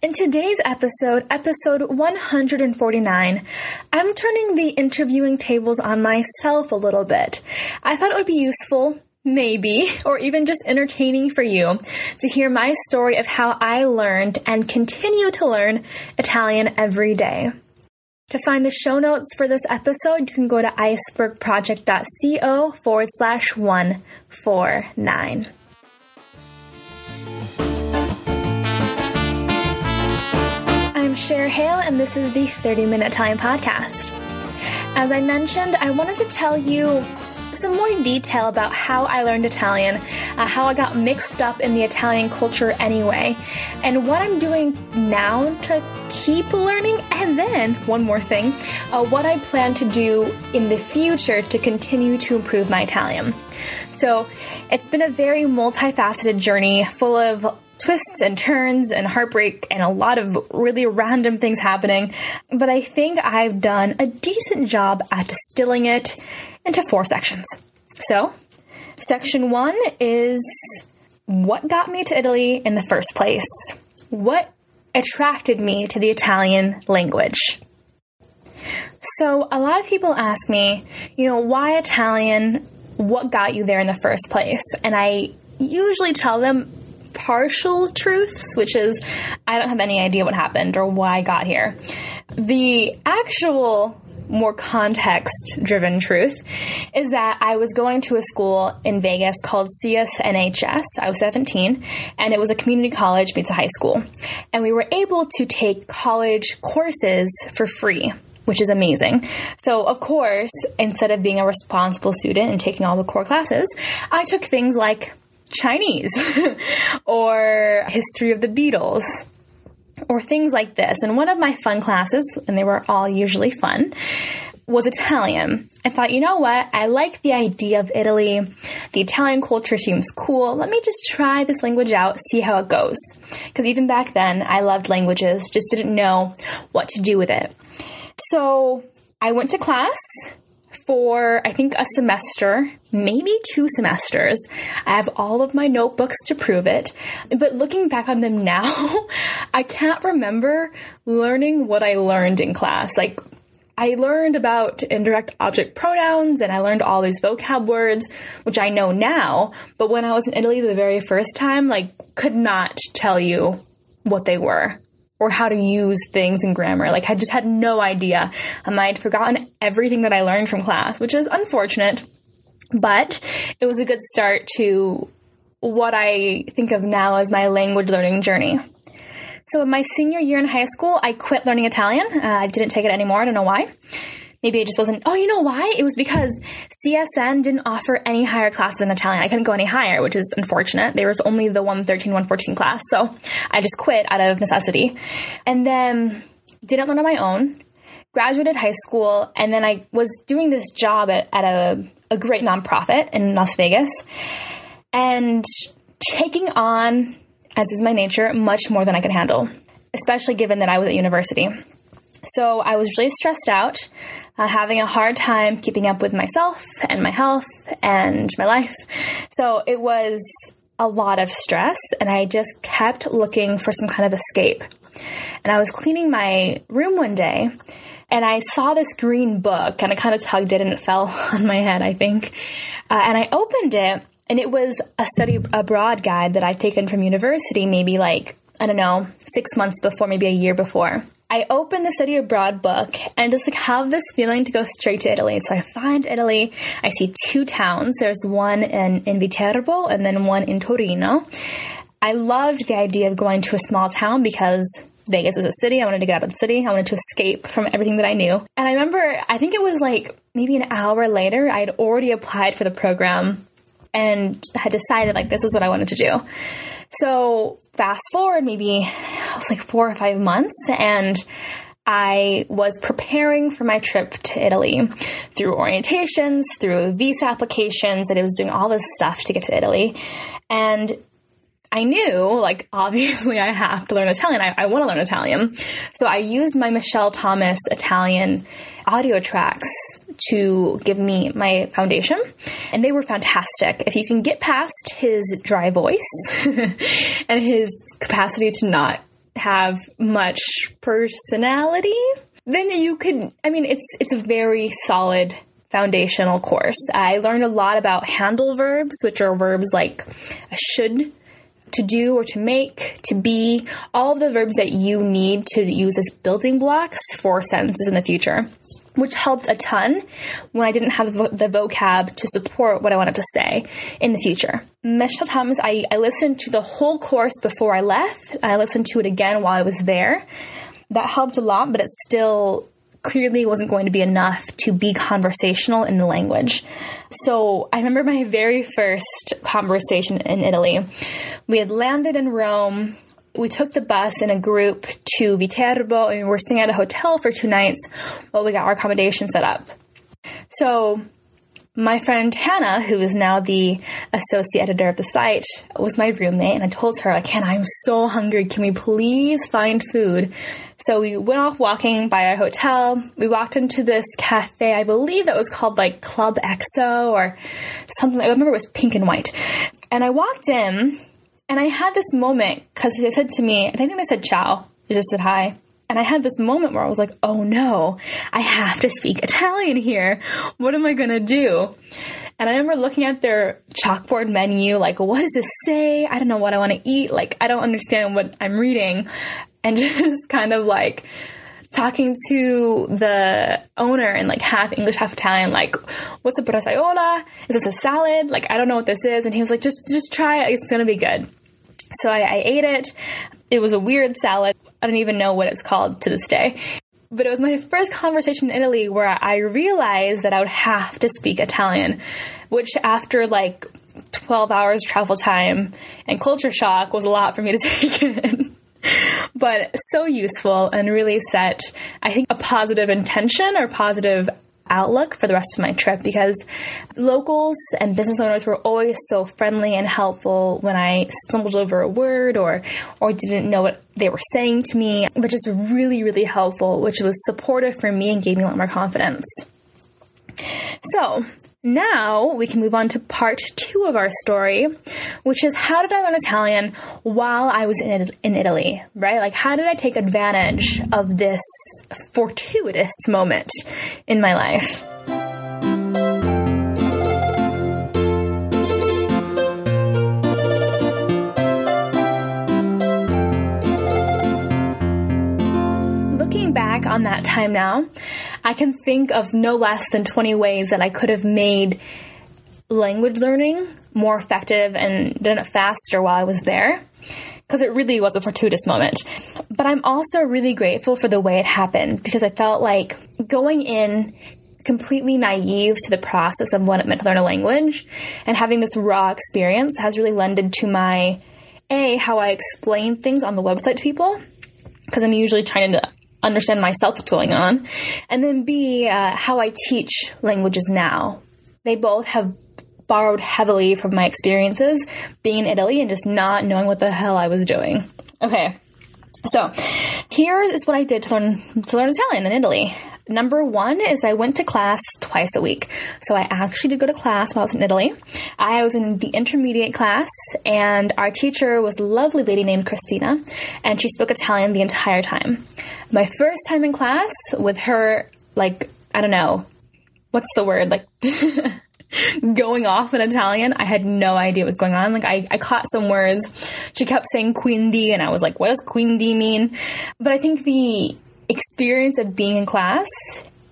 In today's episode, episode 149, I'm turning the interviewing tables on myself a little bit. I thought it would be useful, maybe, or even just entertaining for you to hear my story of how I learned and continue to learn Italian every day. To find the show notes for this episode, you can go to icebergproject.co forward slash 149. I'm Cher Hale, and this is the 30 Minute Time Podcast. As I mentioned, I wanted to tell you some more detail about how I learned Italian, uh, how I got mixed up in the Italian culture anyway, and what I'm doing now to keep learning, and then one more thing uh, what I plan to do in the future to continue to improve my Italian. So, it's been a very multifaceted journey full of twists and turns and heartbreak and a lot of really random things happening, but I think I've done a decent job at distilling it into four sections. So, section one is what got me to Italy in the first place? What attracted me to the Italian language? So, a lot of people ask me, you know, why Italian? What got you there in the first place? And I usually tell them partial truths, which is I don't have any idea what happened or why I got here. The actual more context driven truth is that I was going to a school in Vegas called CSNHS. I was 17 and it was a community college meets a high school. And we were able to take college courses for free which is amazing. So, of course, instead of being a responsible student and taking all the core classes, I took things like Chinese or history of the Beatles or things like this. And one of my fun classes, and they were all usually fun, was Italian. I thought, you know what? I like the idea of Italy. The Italian culture seems cool. Let me just try this language out, see how it goes. Because even back then, I loved languages, just didn't know what to do with it. So I went to class for, I think, a semester, maybe two semesters. I have all of my notebooks to prove it. But looking back on them now, I can't remember learning what I learned in class. Like, I learned about indirect object pronouns and I learned all these vocab words, which I know now. But when I was in Italy the very first time, like, could not tell you what they were or how to use things in grammar. Like I just had no idea. Um, I had forgotten everything that I learned from class, which is unfortunate, but it was a good start to what I think of now as my language learning journey. So, in my senior year in high school, I quit learning Italian. Uh, I didn't take it anymore. I don't know why maybe it just wasn't. Oh, you know why? It was because CSN didn't offer any higher classes in Italian. I couldn't go any higher, which is unfortunate. There was only the 113, 114 class. So I just quit out of necessity. And then didn't learn on my own, graduated high school, and then I was doing this job at, at a, a great nonprofit in Las Vegas and taking on, as is my nature, much more than I could handle, especially given that I was at university. So I was really stressed out, uh, having a hard time keeping up with myself and my health and my life. So it was a lot of stress, and I just kept looking for some kind of escape. And I was cleaning my room one day, and I saw this green book, and I kind of tugged it, and it fell on my head, I think. Uh, and I opened it, and it was a study abroad guide that I'd taken from university, maybe like, I don't know, six months before, maybe a year before. I open the study abroad book and just like have this feeling to go straight to Italy. So I find Italy. I see two towns. There's one in, in Viterbo and then one in Torino. I loved the idea of going to a small town because Vegas is a city. I wanted to get out of the city. I wanted to escape from everything that I knew. And I remember, I think it was like maybe an hour later, I had already applied for the program and had decided like this is what I wanted to do. So fast forward, maybe it was like four or five months, and I was preparing for my trip to Italy through orientations, through visa applications, and I was doing all this stuff to get to Italy. And I knew, like, obviously, I have to learn Italian. I, I want to learn Italian. So I used my Michel Thomas Italian audio tracks to give me my foundation, and they were fantastic. If you can get past his dry voice and his capacity to not have much personality, then you could I mean it's it's a very solid foundational course. I learned a lot about handle verbs, which are verbs like should, to do or to make, to be, all of the verbs that you need to use as building blocks for sentences in the future, which helped a ton when I didn't have the, vocab to support what I wanted to say in the future. Many times I, I listened to the whole course before I left, I listened to it again while I was there. That helped a lot, but it still clearly wasn't going to be enough to be conversational in the language. So I remember my very first conversation in Italy. We had landed in Rome. We took the bus in a group to Viterbo and we were staying at a hotel for two nights while we got our accommodation set up. So my friend Hannah, who is now the associate editor of the site, was my roommate, and I told her, like, Hannah, I'm so hungry. Can we please find food? So we went off walking by our hotel. We walked into this cafe, I believe that was called like Club EXO or something. I remember it was pink and white. And I walked in, and I had this moment because they said to me, I think they said ciao. They just said hi. And I had this moment where I was like, oh no, I have to speak Italian here. What am I going to do? And I remember looking at their chalkboard menu, like, what does this say? I don't know what I want to eat. Like, I don't understand what I'm reading. And just kind of like, talking to the owner in like half English, half Italian, like, what's a brasaiola? Is this a salad? Like, I don't know what this is. And he was like, just, just try it. It's going to be good. So I, I ate it. It was a weird salad. I don't even know what it's called to this day. But it was my first conversation in Italy where I realized that I would have to speak Italian, which after like 12 hours travel time and culture shock was a lot for me to take in. but so useful and really set, I think, a positive intention or positive outlook for the rest of my trip because locals and business owners were always so friendly and helpful when I stumbled over a word or or didn't know what they were saying to me, but just really really helpful, which was supportive for me and gave me a lot more confidence. So, now we can move on to part two of our story, which is how did I learn Italian while I was in, in Italy, right? Like, how did I take advantage of this fortuitous moment in my life? Looking back on that time now, I can think of no less than 20 ways that I could have made language learning more effective and done it faster while I was there because it really was a fortuitous moment. But I'm also really grateful for the way it happened because I felt like going in completely naive to the process of what it meant to learn a language and having this raw experience has really lended to my a how I explain things on the website to people because I'm usually trying to understand myself what's going on. And then B, uh, how I teach languages now. They both have borrowed heavily from my experiences being in Italy and just not knowing what the hell I was doing. Okay. So, here is what I did to learn to learn Italian in Italy. Number one is I went to class twice a week. So I actually did go to class while I was in Italy. I was in the intermediate class, and our teacher was a lovely lady named Christina, and she spoke Italian the entire time. My first time in class with her, like, I don't know, what's the word? Like, going off in Italian. I had no idea what was going on. Like I, I caught some words. She kept saying quindi and I was like, what does quindi mean? But I think the experience of being in class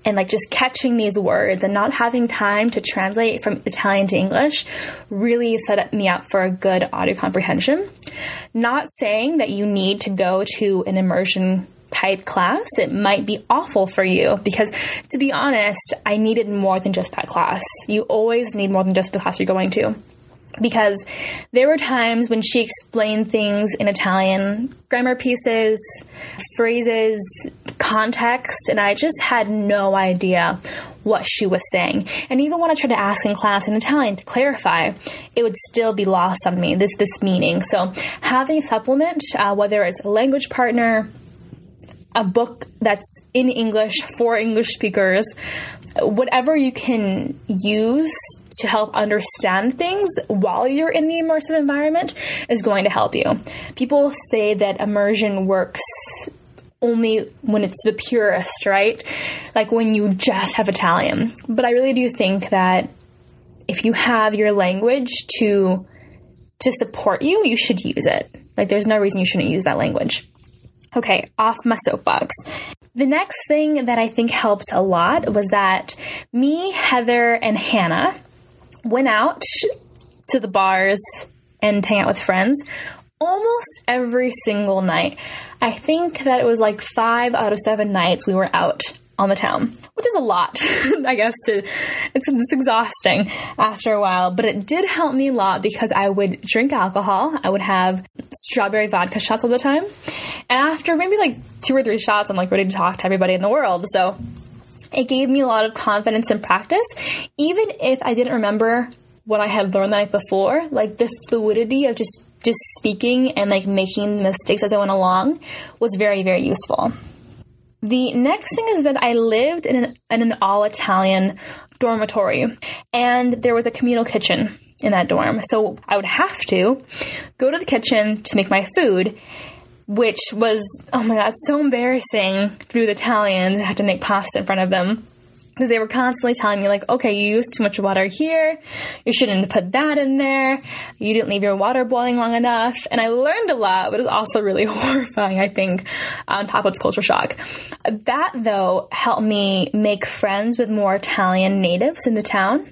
and like just catching these words and not having time to translate from Italian to English really set me up for a good audio comprehension. Not saying that you need to go to an immersion type class, it might be awful for you because, to be honest, I needed more than just that class. You always need more than just the class you're going to because there were times when she explained things in Italian, grammar pieces, phrases, context, and I just had no idea what she was saying. And even when I tried to ask in class in Italian to clarify, it would still be lost on me, this, this meaning. So having a supplement, uh, whether it's a language partner, a book that's in English for English speakers, whatever you can use to help understand things while you're in the immersive environment is going to help you. People say that immersion works only when it's the purest, right? Like when you just have Italian. But I really do think that if you have your language to to support you, you should use it. Like there's no reason you shouldn't use that language. Okay, off my soapbox. The next thing that I think helped a lot was that me, Heather, and Hannah went out to the bars and hang out with friends almost every single night. I think that it was like five out of seven nights we were out on the town, which is a lot, I guess. To it's, it's exhausting after a while, but it did help me a lot because I would drink alcohol. I would have strawberry vodka shots all the time, and after maybe like two or three shots, I'm like ready to talk to everybody in the world. So it gave me a lot of confidence and practice, even if I didn't remember what I had learned the night before. Like the fluidity of just just speaking and like making mistakes as I went along was very very useful. The next thing is that I lived in an, in an all Italian dormitory, and there was a communal kitchen in that dorm. So I would have to go to the kitchen to make my food, which was, oh my god, so embarrassing through the Italians. I had to make pasta in front of them because they were constantly telling me like okay you used too much water here. You shouldn't have put that in there. You didn't leave your water boiling long enough. And i learned a lot but it was also really horrifying i think on top of the culture shock. That though helped me make friends with more italian natives in the town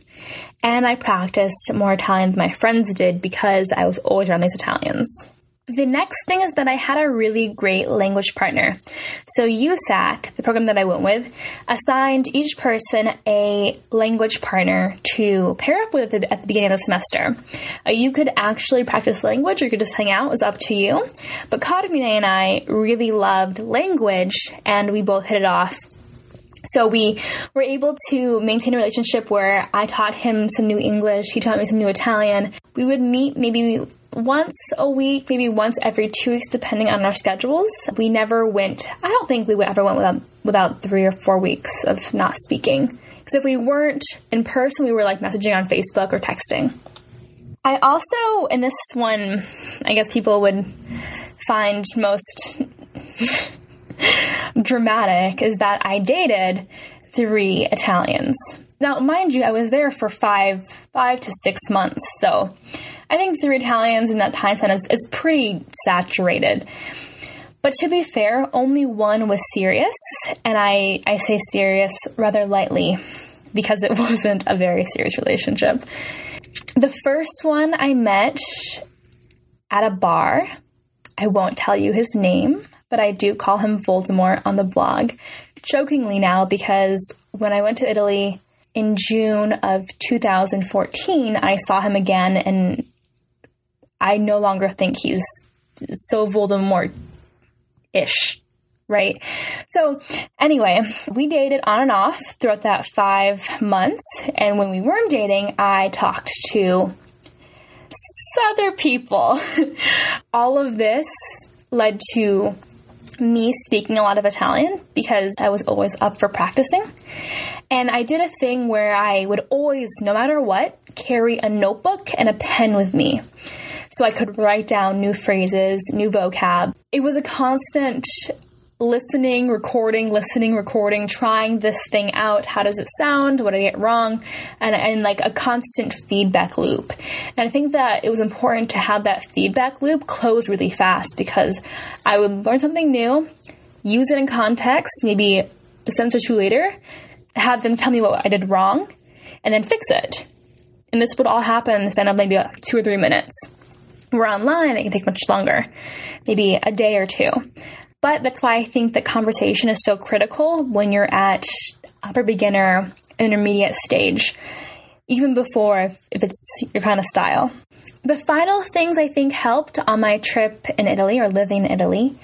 and i practiced more italian than my friends did because i was always around these italians the next thing is that I had a really great language partner. So, USAC, the program that I went with, assigned each person a language partner to pair up with at the beginning of the semester. Uh, you could actually practice language or you could just hang out, it was up to you. But Carmine and I really loved language and we both hit it off so we were able to maintain a relationship where I taught him some new English, he taught me some new Italian. We would meet maybe once a week, maybe once every two weeks, depending on our schedules. We never went, I don't think we ever went without, without three or four weeks of not speaking. Because if we weren't in person, we were like messaging on Facebook or texting. I also, in this one, I guess people would find most dramatic, is that I dated three Italians. Now, mind you, I was there for five, five to six months, so I think three Italians in that time span is, is pretty saturated. But to be fair, only one was serious, and I, I say serious rather lightly because it wasn't a very serious relationship. The first one I met at a bar. I won't tell you his name, but I do call him Voldemort on the blog, jokingly now because when I went to Italy in June of 2014, I saw him again and I no longer think he's so Voldemort ish, right? So, anyway, we dated on and off throughout that five months. And when we weren't dating, I talked to other people. All of this led to me speaking a lot of Italian because I was always up for practicing. And I did a thing where I would always, no matter what, carry a notebook and a pen with me so I could write down new phrases, new vocab. It was a constant listening, recording, listening, recording, trying this thing out. How does it sound? What did I get wrong? And, and like a constant feedback loop. And I think that it was important to have that feedback loop close really fast because I would learn something new, use it in context, maybe a sentence or two later, have them tell me what I did wrong, and then fix it. And this would all happen in the span of maybe like two or three minutes we're online, it can take much longer, maybe a day or two. But that's why I think that conversation is so critical when you're at upper beginner, intermediate stage, even before if it's your kind of style. The final things I think helped on my trip in Italy or living in Italy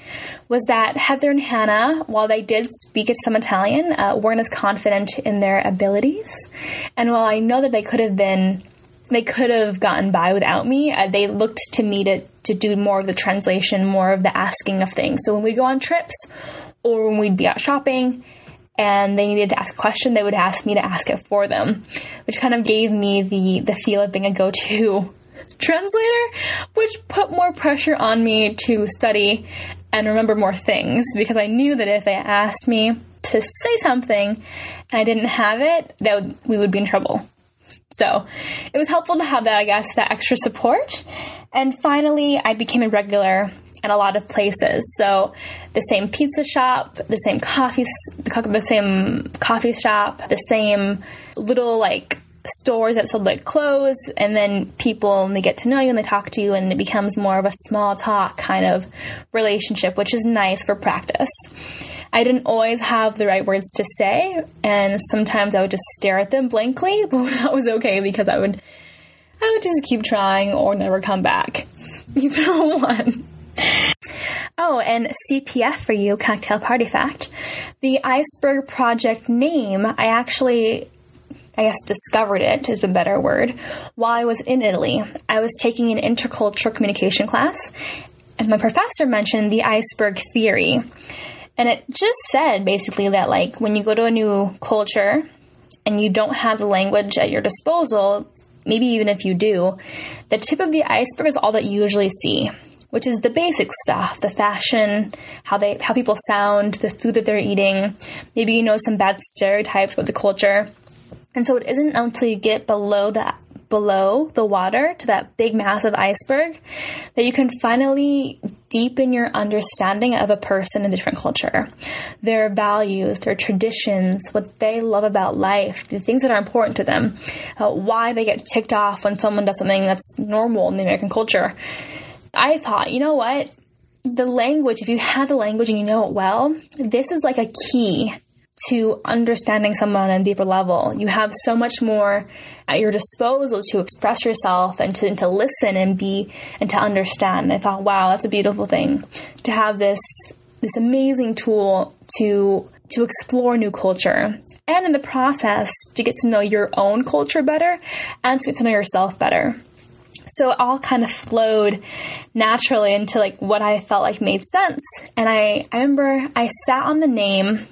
was that Heather and Hannah, while they did speak some Italian, uh, weren't as confident in their abilities. And while I know that they could have been they could have gotten by without me. Uh, they looked to me to, to do more of the translation, more of the asking of things. So when we go on trips or when we'd be out shopping and they needed to ask a question, they would ask me to ask it for them, which kind of gave me the, the feel of being a go to translator, which put more pressure on me to study and remember more things because I knew that if they asked me to say something and I didn't have it, that would, we would be in trouble. So it was helpful to have that, I guess, that extra support. And finally, I became a regular at a lot of places. So the same pizza shop, the same coffee, the same coffee shop, the same little like stores that sold like clothes, and then people and they get to know you and they talk to you, and it becomes more of a small talk kind of relationship, which is nice for practice. I didn't always have the right words to say, and sometimes I would just stare at them blankly, but that was okay because I would I would just keep trying or never come back. Either one. Oh, and CPF for you, cocktail party fact. The iceberg project name, I actually I guess discovered it is a better word, while I was in Italy. I was taking an intercultural communication class, and my professor mentioned the iceberg theory. And it just said basically that, like, when you go to a new culture and you don't have the language at your disposal, maybe even if you do, the tip of the iceberg is all that you usually see, which is the basic stuff, the fashion, how they how people sound, the food that they're eating, maybe you know some bad stereotypes about the culture. And so it isn't until you get below that below the water to that big massive iceberg that you can finally deepen your understanding of a person in a different culture, their values, their traditions, what they love about life, the things that are important to them, uh, why they get ticked off when someone does something that's normal in the American culture. I thought, you know what? The language, if you have the language and you know it well, this is like a key to understanding someone on a deeper level. You have so much more at your disposal to express yourself and to, and to listen and be and to understand. And I thought, wow, that's a beautiful thing to have this this amazing tool to to explore new culture and in the process to get to know your own culture better and to get to know yourself better. So it all kind of flowed naturally into like what I felt like made sense. And I, I remember I sat on the name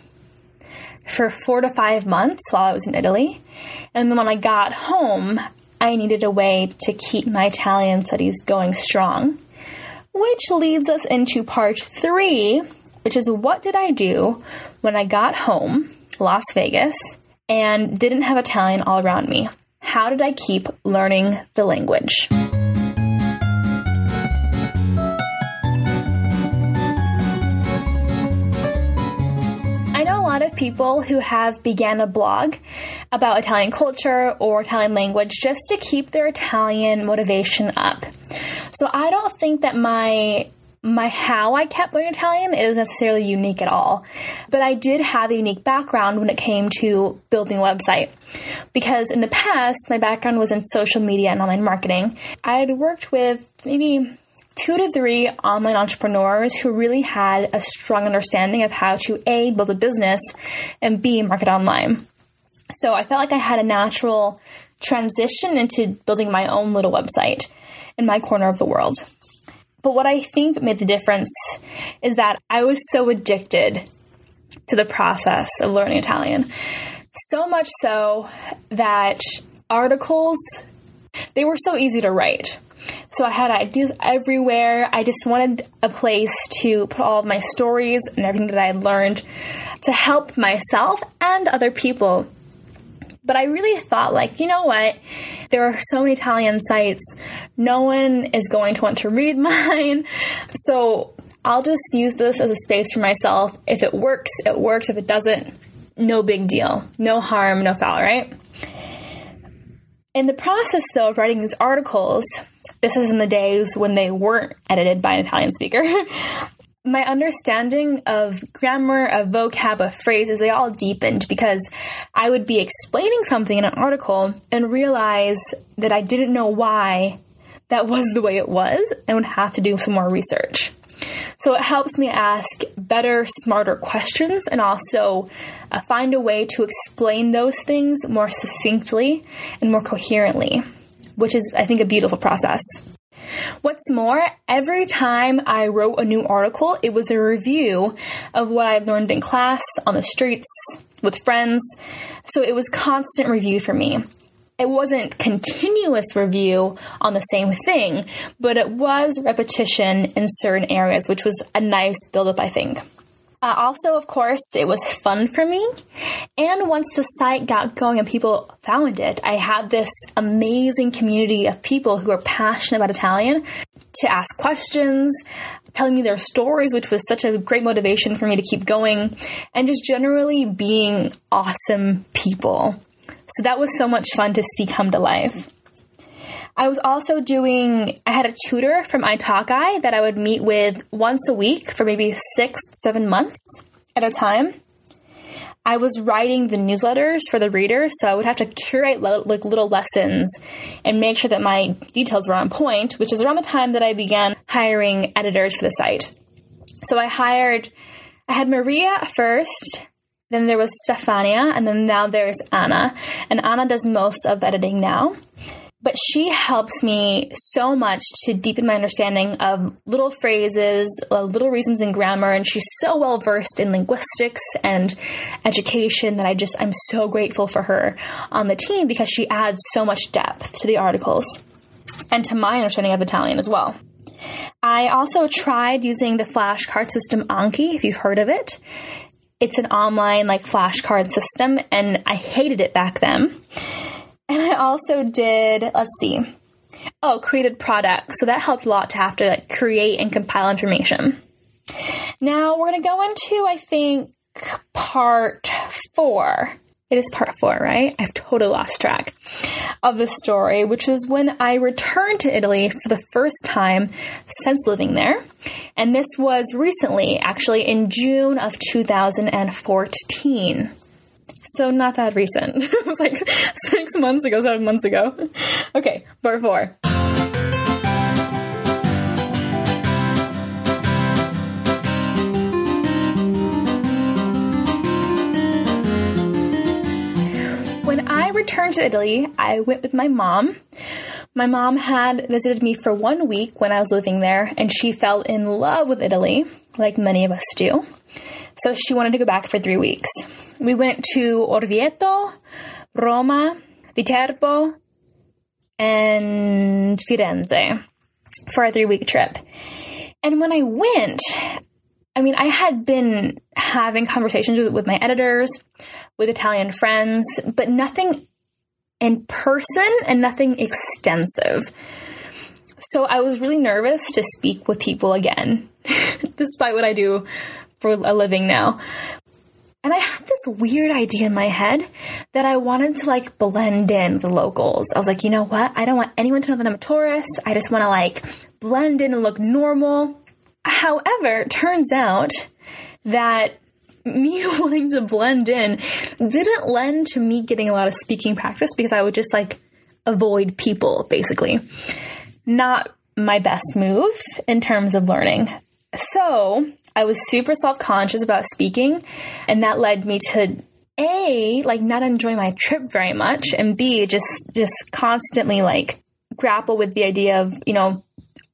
for four to five months while I was in Italy. And then when I got home, I needed a way to keep my Italian studies going strong. Which leads us into part three, which is what did I do when I got home, Las Vegas, and didn't have Italian all around me? How did I keep learning the language? Of people who have began a blog about Italian culture or Italian language just to keep their Italian motivation up. So I don't think that my my how I kept learning Italian is necessarily unique at all. But I did have a unique background when it came to building a website. Because in the past, my background was in social media and online marketing. I had worked with maybe two to three online entrepreneurs who really had a strong understanding of how to A, build a business, and B, market online. So I felt like I had a natural transition into building my own little website in my corner of the world. But what I think made the difference is that I was so addicted to the process of learning Italian. So much so that articles they were so easy to write. So I had ideas everywhere. I just wanted a place to put all of my stories and everything that I had learned to help myself and other people. But I really thought, like, you know what? There are so many Italian sites. No one is going to want to read mine. So I'll just use this as a space for myself. If it works, it works. If it doesn't, no big deal. No harm, no foul, right? In the process, though, of writing these articles, this is in the days when they weren't edited by an Italian speaker. my understanding of grammar, of vocab, of phrases, they all deepened because I would be explaining something in an article and realize that I didn't know why that was the way it was and would have to do some more research. So it helps me ask better, smarter questions and also uh, find a way to explain those things more succinctly and more coherently which is, I think, a beautiful process. What's more, every time I wrote a new article, it was a review of what I had learned in class, on the streets, with friends. So it was constant review for me. It wasn't continuous review on the same thing, but it was repetition in certain areas, which was a nice buildup, I think. Uh, also, of course, it was fun for me. And once the site got going and people found it, I had this amazing community of people who are passionate about Italian to ask questions, telling me their stories, which was such a great motivation for me to keep going, and just generally being awesome people. So that was so much fun to see come to life. I was also doing, I had a tutor from Italki that I would meet with once a week for maybe six, seven months at a time. I was writing the newsletters for the readers, so I would have to curate like little lessons and make sure that my details were on point, which is around the time that I began hiring editors for the site. So I hired, I had Maria first, then there was Stefania, and then now there's Anna. And Anna does most of the editing now but she helps me so much to deepen my understanding of little phrases, uh, little reasons in grammar, and she's so well versed in linguistics and education that I just I'm so grateful for her on the team because she adds so much depth to the articles and to my understanding of Italian as well. I also tried using the flashcard system Anki, if you've heard of it. It's an online like flashcard system, and I hated it back then and I also did, let's see, oh, created product. So that helped a lot to have to like create and compile information. Now we're going to go into, I think, part four. It is part four, right? I've totally lost track of the story, which was when I returned to Italy for the first time since living there. And this was recently, actually in June of 2014. So not that recent. it was like six months ago, seven months ago. Okay, part four. When I returned to Italy, I went with my mom. My mom had visited me for one week when I was living there, and she fell in love with Italy, like many of us do. So she wanted to go back for three weeks. We went to Orvieto, Roma, Viterbo, and Firenze for a three week trip. And when I went, I mean, I had been having conversations with, with my editors, with Italian friends, but nothing in person and nothing extensive. So I was really nervous to speak with people again, despite what I do for a living now. And I had this weird idea in my head that I wanted to like blend in the locals. I was like, you know what? I don't want anyone to know that I'm a tourist. I just want to like blend in and look normal. However, turns out that me wanting to blend in didn't lend to me getting a lot of speaking practice because I would just like avoid people basically. Not my best move in terms of learning. So I was super self conscious about speaking, and that led me to a like not enjoy my trip very much, and b just just constantly like grapple with the idea of you know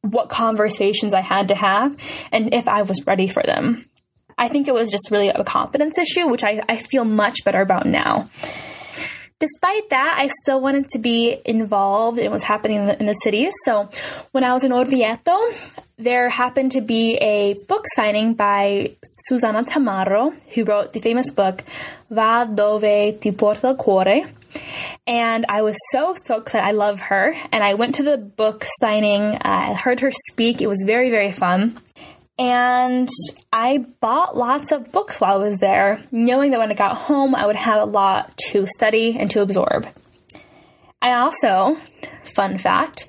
what conversations I had to have and if I was ready for them. I think it was just really a confidence issue, which I, I feel much better about now. Despite that, I still wanted to be involved in what's happening in the, in the cities. So when I was in Orvieto, there happened to be a book signing by Susanna Tamaro, who wrote the famous book Va dove ti porta il cuore. And I was so stoked because I love her. And I went to the book signing, uh, I heard her speak. It was very, very fun. And I bought lots of books while I was there, knowing that when I got home, I would have a lot to study and to absorb. I also, fun fact,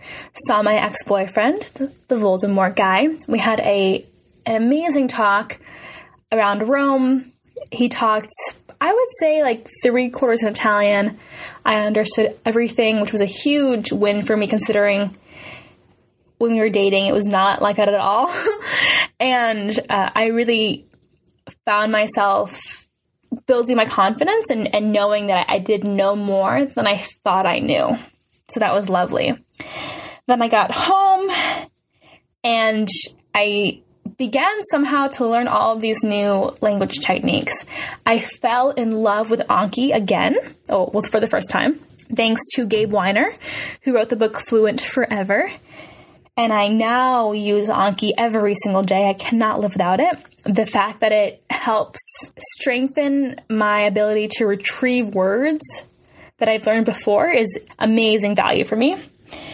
saw my ex boyfriend, the, the Voldemort guy. We had a an amazing talk around Rome. He talked, I would say, like three quarters in Italian. I understood everything, which was a huge win for me considering when we were dating, it was not like that at all. and uh, I really found myself building my confidence and, and knowing that I, I did know more than I thought I knew. So that was lovely. Then I got home And I began somehow to learn all of these new language techniques. I fell in love with Anki again, oh, well, for the first time, thanks to Gabe Wyner, who wrote the book Fluent Forever. And I now use Anki every single day. I cannot live without it. The fact that it helps strengthen my ability to retrieve words that I've learned before is amazing value for me.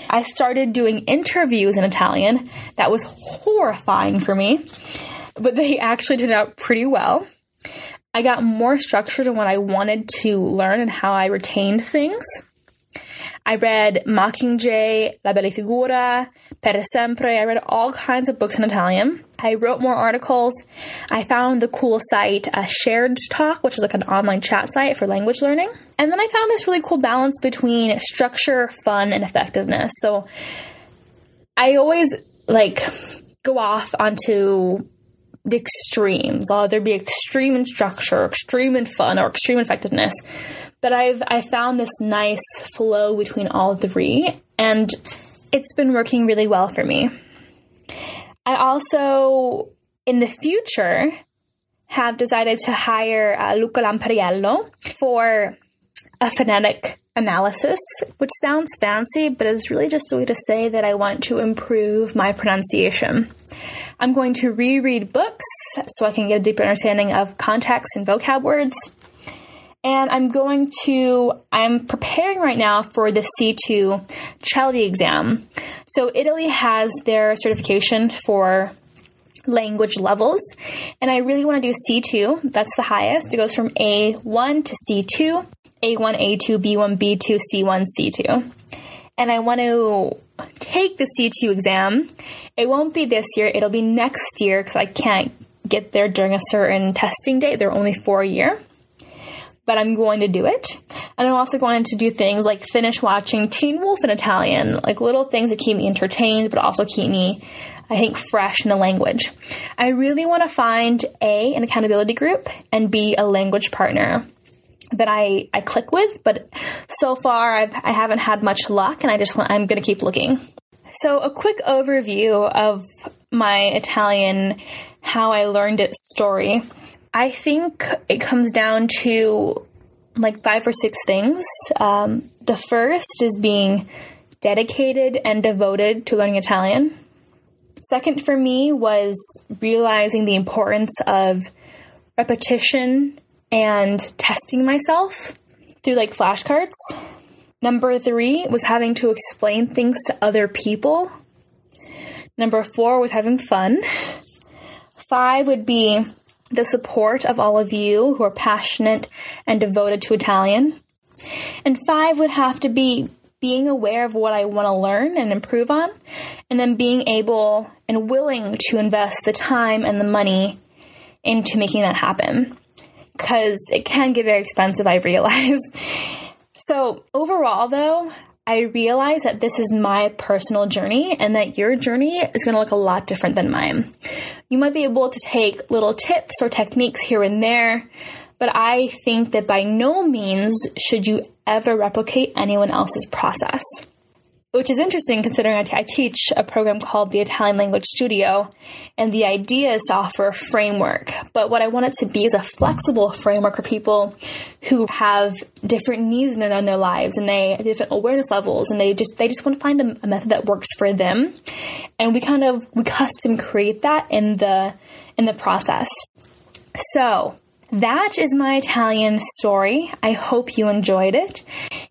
I started doing interviews in Italian. That was horrifying for me, but they actually turned out pretty well. I got more structured in what I wanted to learn and how I retained things. I read Mockingjay, La Bella Figura, Per Sempre. I read all kinds of books in Italian. I wrote more articles. I found the cool site uh, Shared Talk, which is like an online chat site for language learning. And then I found this really cool balance between structure, fun, and effectiveness. So I always like go off onto the extremes. I'll either be extreme in structure, extreme in fun, or extreme effectiveness. But I've I found this nice flow between all three, and it's been working really well for me. I also, in the future, have decided to hire uh, Luca Lampariello for a phonetic analysis, which sounds fancy, but is really just a way to say that I want to improve my pronunciation. I'm going to reread books so I can get a deeper understanding of context and vocab words and I'm going to, I'm preparing right now for the C2 CELI exam. So Italy has their certification for language levels, and I really want to do C2. That's the highest. It goes from A1 to C2, A1, A2, B1, B2, C1, C2. And I want to take the C2 exam. It won't be this year, it'll be next year because I can't get there during a certain testing date. They're only for a year but I'm going to do it. And I'm also going to do things like finish watching Teen Wolf in Italian, like little things that keep me entertained, but also keep me, I think, fresh in the language. I really want to find A, an accountability group, and B, a language partner that I, I click with, but so far I've, I haven't had much luck and I just want, I'm going to keep looking. So a quick overview of my Italian, how I learned it story. I think it comes down to like five or six things. Um, the first is being dedicated and devoted to learning Italian. Second, for me, was realizing the importance of repetition and testing myself through like flashcards. Number three was having to explain things to other people. Number four was having fun. Five would be the support of all of you who are passionate and devoted to Italian. And five would have to be being aware of what I want to learn and improve on, and then being able and willing to invest the time and the money into making that happen. Because it can get very expensive, I realize. so, overall, though, I realize that this is my personal journey and that your journey is going to look a lot different than mine. You might be able to take little tips or techniques here and there, but I think that by no means should you ever replicate anyone else's process which is interesting considering I, teach a program called the Italian Language Studio, and the idea is to offer a framework. But what I want it to be is a flexible framework for people who have different needs in, in their lives and they have different awareness levels, and they just they just want to find a, a method that works for them. And we kind of we custom create that in the in the process. So that is my Italian story. I hope you enjoyed it.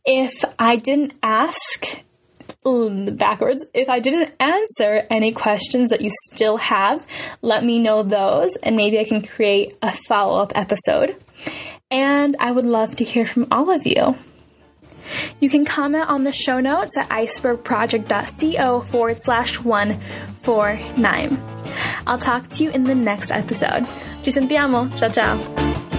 If I didn't ask backwards. If I didn't answer any questions that you still have, let me know those and maybe I can create a follow up episode. And I would love to hear from all of you. You can comment on the show notes at icebergproject.co forward slash 149. I'll talk to you in the next episode. Ci sentiamo. Ciao ciao.